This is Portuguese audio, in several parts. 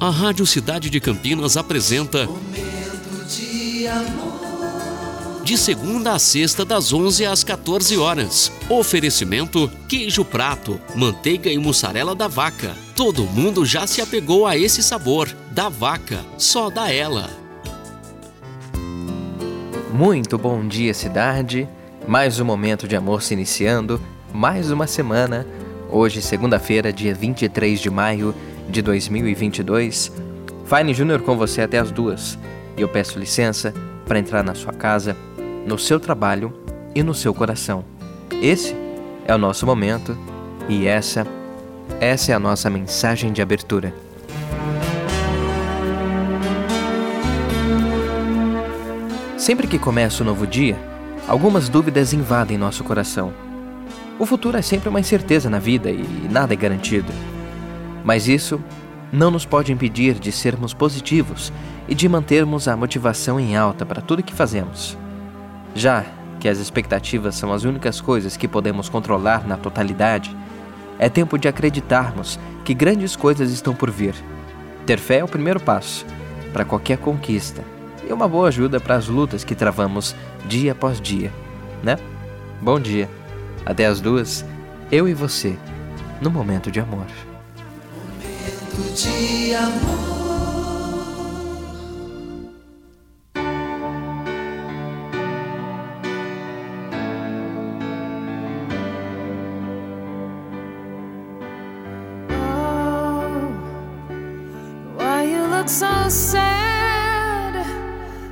A Rádio Cidade de Campinas apresenta Momento de amor. de segunda a sexta das 11 às 14 horas. Oferecimento: queijo prato, manteiga e mussarela da vaca. Todo mundo já se apegou a esse sabor. Da vaca, só da ela. Muito bom dia, cidade. Mais um momento de amor se iniciando, mais uma semana. Hoje, segunda-feira, dia 23 de maio de 2022. Fine Júnior com você até as duas. E eu peço licença para entrar na sua casa, no seu trabalho e no seu coração. Esse é o nosso momento e essa, essa é a nossa mensagem de abertura. Sempre que começa um novo dia, algumas dúvidas invadem nosso coração. O futuro é sempre uma incerteza na vida e nada é garantido. Mas isso não nos pode impedir de sermos positivos e de mantermos a motivação em alta para tudo que fazemos. Já que as expectativas são as únicas coisas que podemos controlar na totalidade, é tempo de acreditarmos que grandes coisas estão por vir. Ter fé é o primeiro passo para qualquer conquista e uma boa ajuda para as lutas que travamos dia após dia, né? Bom dia. Até as duas, eu e você, no momento de amor. Amor. Oh, why you look so sad?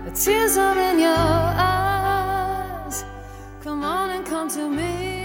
The tears are in your eyes. Come on and come to me.